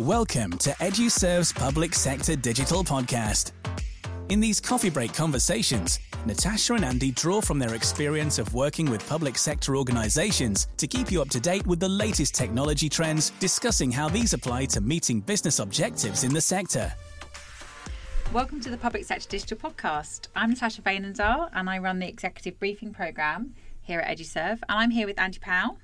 Welcome to Eduserv's Public Sector Digital Podcast. In these coffee break conversations, Natasha and Andy draw from their experience of working with public sector organisations to keep you up to date with the latest technology trends, discussing how these apply to meeting business objectives in the sector. Welcome to the Public Sector Digital Podcast. I'm Natasha Veenendaal and I run the Executive Briefing Programme here at EduServe. And I'm here with Andy Powell.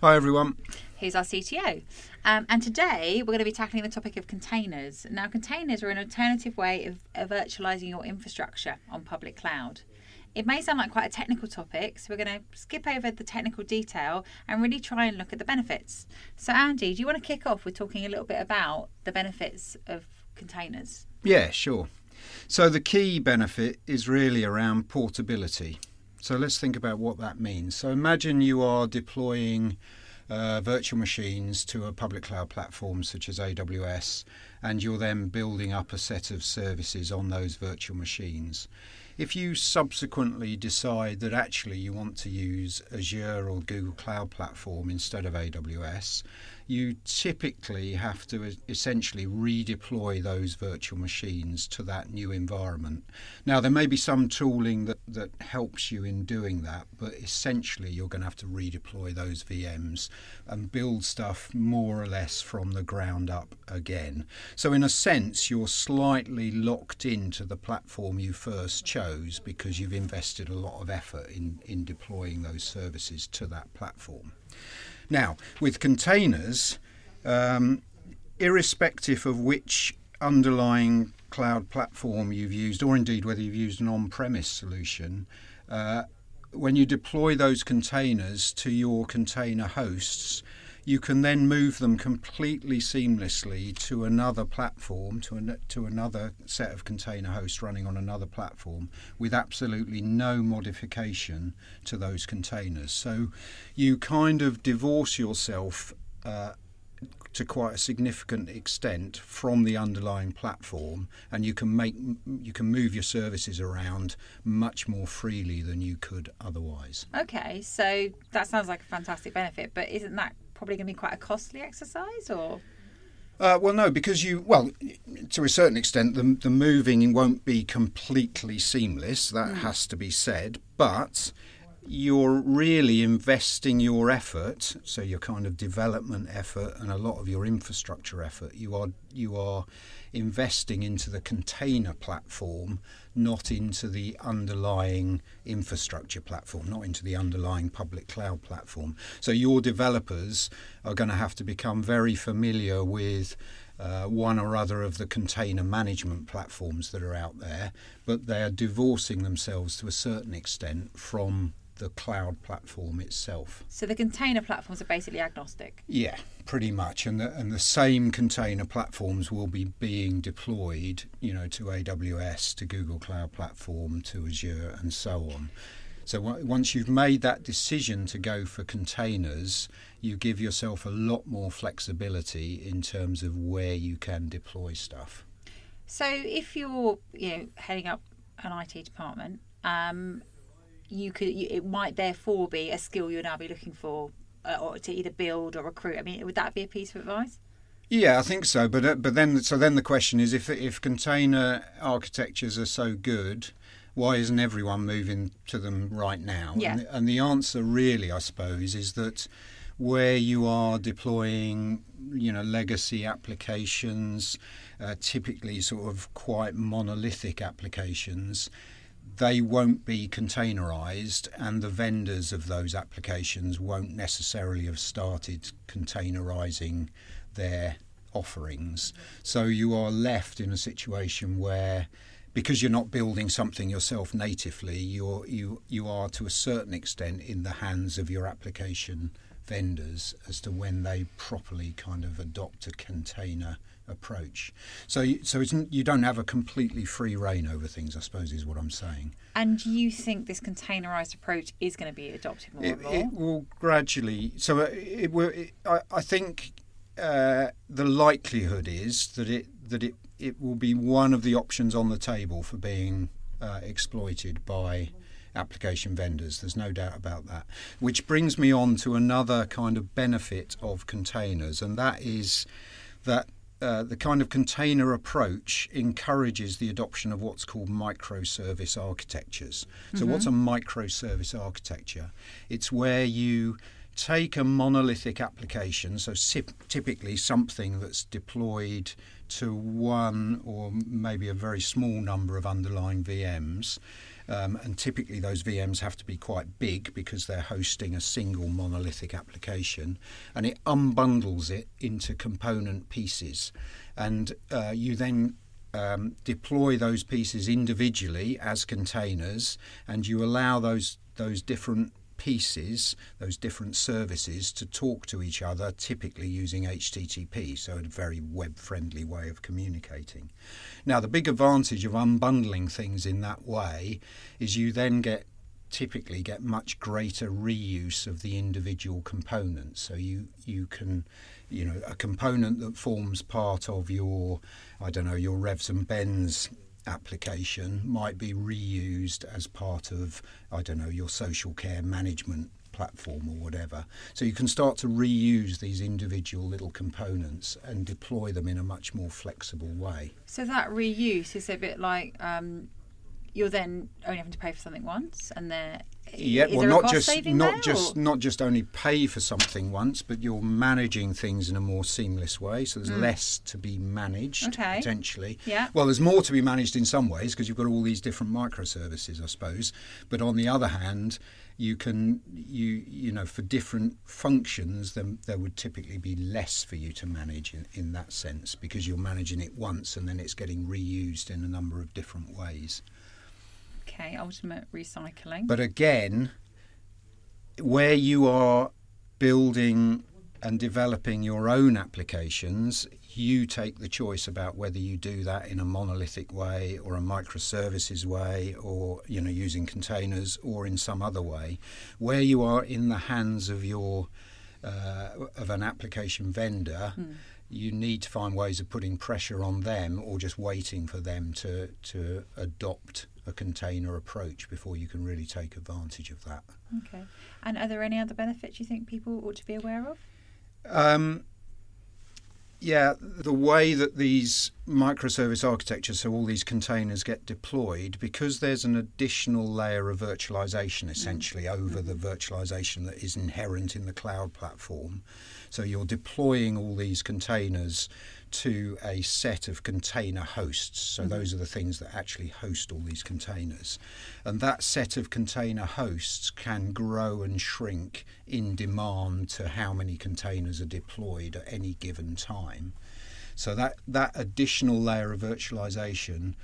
Hi, everyone. Who's our CTO. Um, and today we're going to be tackling the topic of containers. Now, containers are an alternative way of, of virtualizing your infrastructure on public cloud. It may sound like quite a technical topic, so we're going to skip over the technical detail and really try and look at the benefits. So, Andy, do you want to kick off with talking a little bit about the benefits of containers? Yeah, sure. So, the key benefit is really around portability. So, let's think about what that means. So, imagine you are deploying uh, virtual machines to a public cloud platform such as AWS, and you're then building up a set of services on those virtual machines. If you subsequently decide that actually you want to use Azure or Google Cloud Platform instead of AWS, you typically have to essentially redeploy those virtual machines to that new environment. Now, there may be some tooling that, that helps you in doing that, but essentially you're going to have to redeploy those VMs and build stuff more or less from the ground up again. So, in a sense, you're slightly locked into the platform you first chose because you've invested a lot of effort in, in deploying those services to that platform. Now, with containers, um, irrespective of which underlying cloud platform you've used, or indeed whether you've used an on premise solution, uh, when you deploy those containers to your container hosts, you can then move them completely seamlessly to another platform, to, an, to another set of container hosts running on another platform with absolutely no modification to those containers. So you kind of divorce yourself. Uh, to quite a significant extent from the underlying platform, and you can make you can move your services around much more freely than you could otherwise. Okay, so that sounds like a fantastic benefit, but isn't that probably going to be quite a costly exercise, or? Uh, well, no, because you well, to a certain extent, the the moving won't be completely seamless. That mm. has to be said, but you're really investing your effort, so your kind of development effort and a lot of your infrastructure effort. You are you are investing into the container platform, not into the underlying infrastructure platform, not into the underlying public cloud platform. So your developers are going to have to become very familiar with uh, one or other of the container management platforms that are out there, but they are divorcing themselves to a certain extent from the cloud platform itself. So the container platforms are basically agnostic. Yeah, pretty much, and the and the same container platforms will be being deployed, you know, to AWS, to Google Cloud Platform, to Azure, and so on. So once you've made that decision to go for containers, you give yourself a lot more flexibility in terms of where you can deploy stuff. So if you're, you know, heading up an IT department. Um, you could you, it might therefore be a skill you'll now be looking for uh, or to either build or recruit i mean would that be a piece of advice yeah, I think so. But uh, but then so then the question is if if container architectures are so good, why isn't everyone moving to them right now? Yeah. And, and the answer really, I suppose, is that where you are deploying, you know, legacy applications, uh, typically sort of quite monolithic applications, they won't be containerized, and the vendors of those applications won't necessarily have started containerizing their offerings. So you are left in a situation where because you're not building something yourself natively, you're, you you are to a certain extent in the hands of your application vendors as to when they properly kind of adopt a container approach. So, so it's, you don't have a completely free reign over things. I suppose is what I'm saying. And you think this containerized approach is going to be adopted more it, and more? It will gradually. So uh, it will. It, I, I, think uh, the likelihood is that it that it it will be one of the options on the table for being uh, exploited by application vendors. There's no doubt about that. Which brings me on to another kind of benefit of containers, and that is that uh, the kind of container approach encourages the adoption of what's called microservice architectures. So, mm-hmm. what's a microservice architecture? It's where you take a monolithic application, so typically something that's deployed to one or maybe a very small number of underlying VMs. Um, and typically, those VMs have to be quite big because they're hosting a single monolithic application, and it unbundles it into component pieces. And uh, you then um, deploy those pieces individually as containers, and you allow those those different pieces, those different services, to talk to each other, typically using HTTP, so a very web friendly way of communicating. Now, the big advantage of unbundling things in that way is you then get typically get much greater reuse of the individual components. So you you can, you know, a component that forms part of your, I don't know, your revs and bens application might be reused as part of, I don't know, your social care management platform or whatever. So you can start to reuse these individual little components and deploy them in a much more flexible way. So that reuse is a bit like um, you're then only having to pay for something once, and there yeah, well, not just not just or? not just only pay for something once, but you're managing things in a more seamless way. So there's mm. less to be managed okay. potentially. Yeah. Well, there's more to be managed in some ways because you've got all these different microservices, I suppose. But on the other hand, you can you you know for different functions then there would typically be less for you to manage in, in that sense because you're managing it once and then it's getting reused in a number of different ways. Okay, ultimate recycling. But again, where you are building and developing your own applications, you take the choice about whether you do that in a monolithic way or a microservices way or you know using containers or in some other way. Where you are in the hands of your uh, of an application vendor. Mm you need to find ways of putting pressure on them or just waiting for them to, to adopt a container approach before you can really take advantage of that. Okay. And are there any other benefits you think people ought to be aware of? Um, yeah, the way that these microservice architectures, so all these containers get deployed, because there's an additional layer of virtualization essentially mm. over the virtualization that is inherent in the cloud platform. So you're deploying all these containers to a set of container hosts. So mm-hmm. those are the things that actually host all these containers. And that set of container hosts can grow and shrink in demand to how many containers are deployed at any given time. So that, that additional layer of virtualization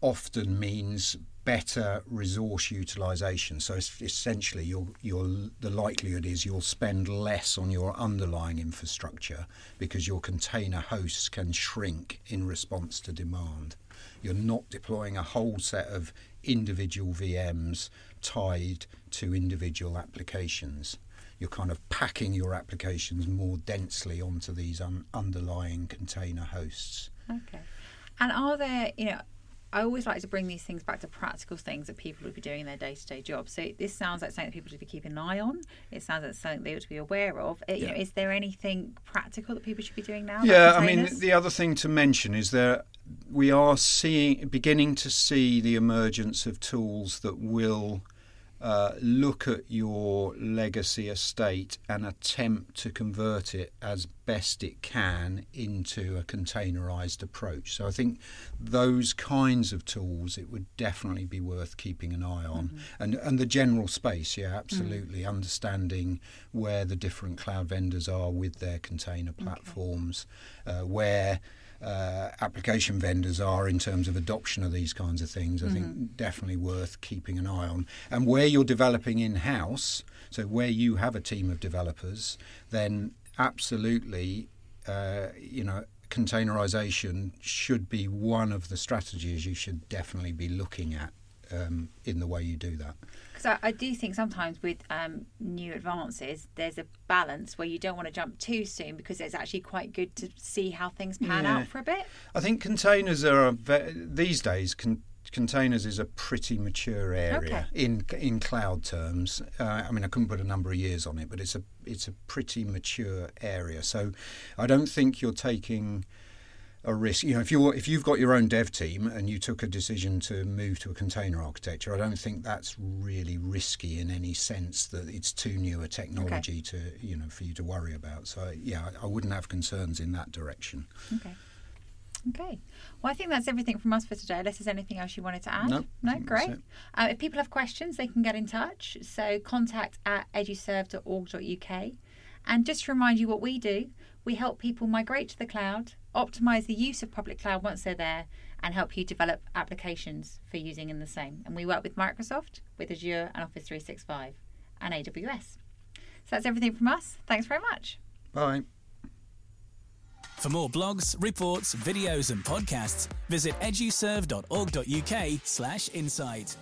often means better resource utilization. So essentially, you'll, you'll, the likelihood is you'll spend less on your underlying infrastructure because your container hosts can shrink in response to demand. You're not deploying a whole set of individual VMs tied to individual applications. You're kind of packing your applications more densely onto these un- underlying container hosts. Okay. And are there, you know, I always like to bring these things back to practical things that people would be doing in their day to day job. So this sounds like something that people should be keeping an eye on. It sounds like something they ought to be aware of. It, yeah. you know, is there anything practical that people should be doing now? Yeah, I mean, the other thing to mention is that we are seeing, beginning to see the emergence of tools that will uh, look at your legacy estate and attempt to convert it as best it can into a containerized approach. So I think those kinds of tools it would definitely be worth keeping an eye on. Mm-hmm. And and the general space, yeah, absolutely. Mm-hmm. Understanding where the different cloud vendors are with their container platforms, okay. uh, where uh, application vendors are in terms of adoption of these kinds of things. I mm-hmm. think definitely worth keeping an eye on. And where you're developing in house, so where you have a team of developers, then absolutely, uh, you know, containerization should be one of the strategies you should definitely be looking at um, in the way you do that. Because I, I, do think sometimes with um, new advances, there's a balance where you don't want to jump too soon because it's actually quite good to see how things pan yeah. out for a bit. I think containers are ve- these days. Con- containers is a pretty mature area okay. in in cloud terms. Uh, I mean, I couldn't put a number of years on it, but it's a it's a pretty mature area. So I don't think you're taking a risk. You know, if you if you've got your own dev team and you took a decision to move to a container architecture, I don't think that's really risky in any sense that it's too new a technology okay. to you know for you to worry about. So yeah, I, I wouldn't have concerns in that direction. Okay. Okay. Well, I think that's everything from us for today. Unless there's anything else you wanted to add. No. No, great. Uh, if people have questions, they can get in touch. So contact at eduserv.org.uk. And just to remind you what we do, we help people migrate to the cloud optimize the use of public cloud once they're there, and help you develop applications for using in the same. And we work with Microsoft, with Azure and Office 365, and AWS. So that's everything from us. Thanks very much. Bye. For more blogs, reports, videos, and podcasts, visit eduserv.org.uk/slash insight.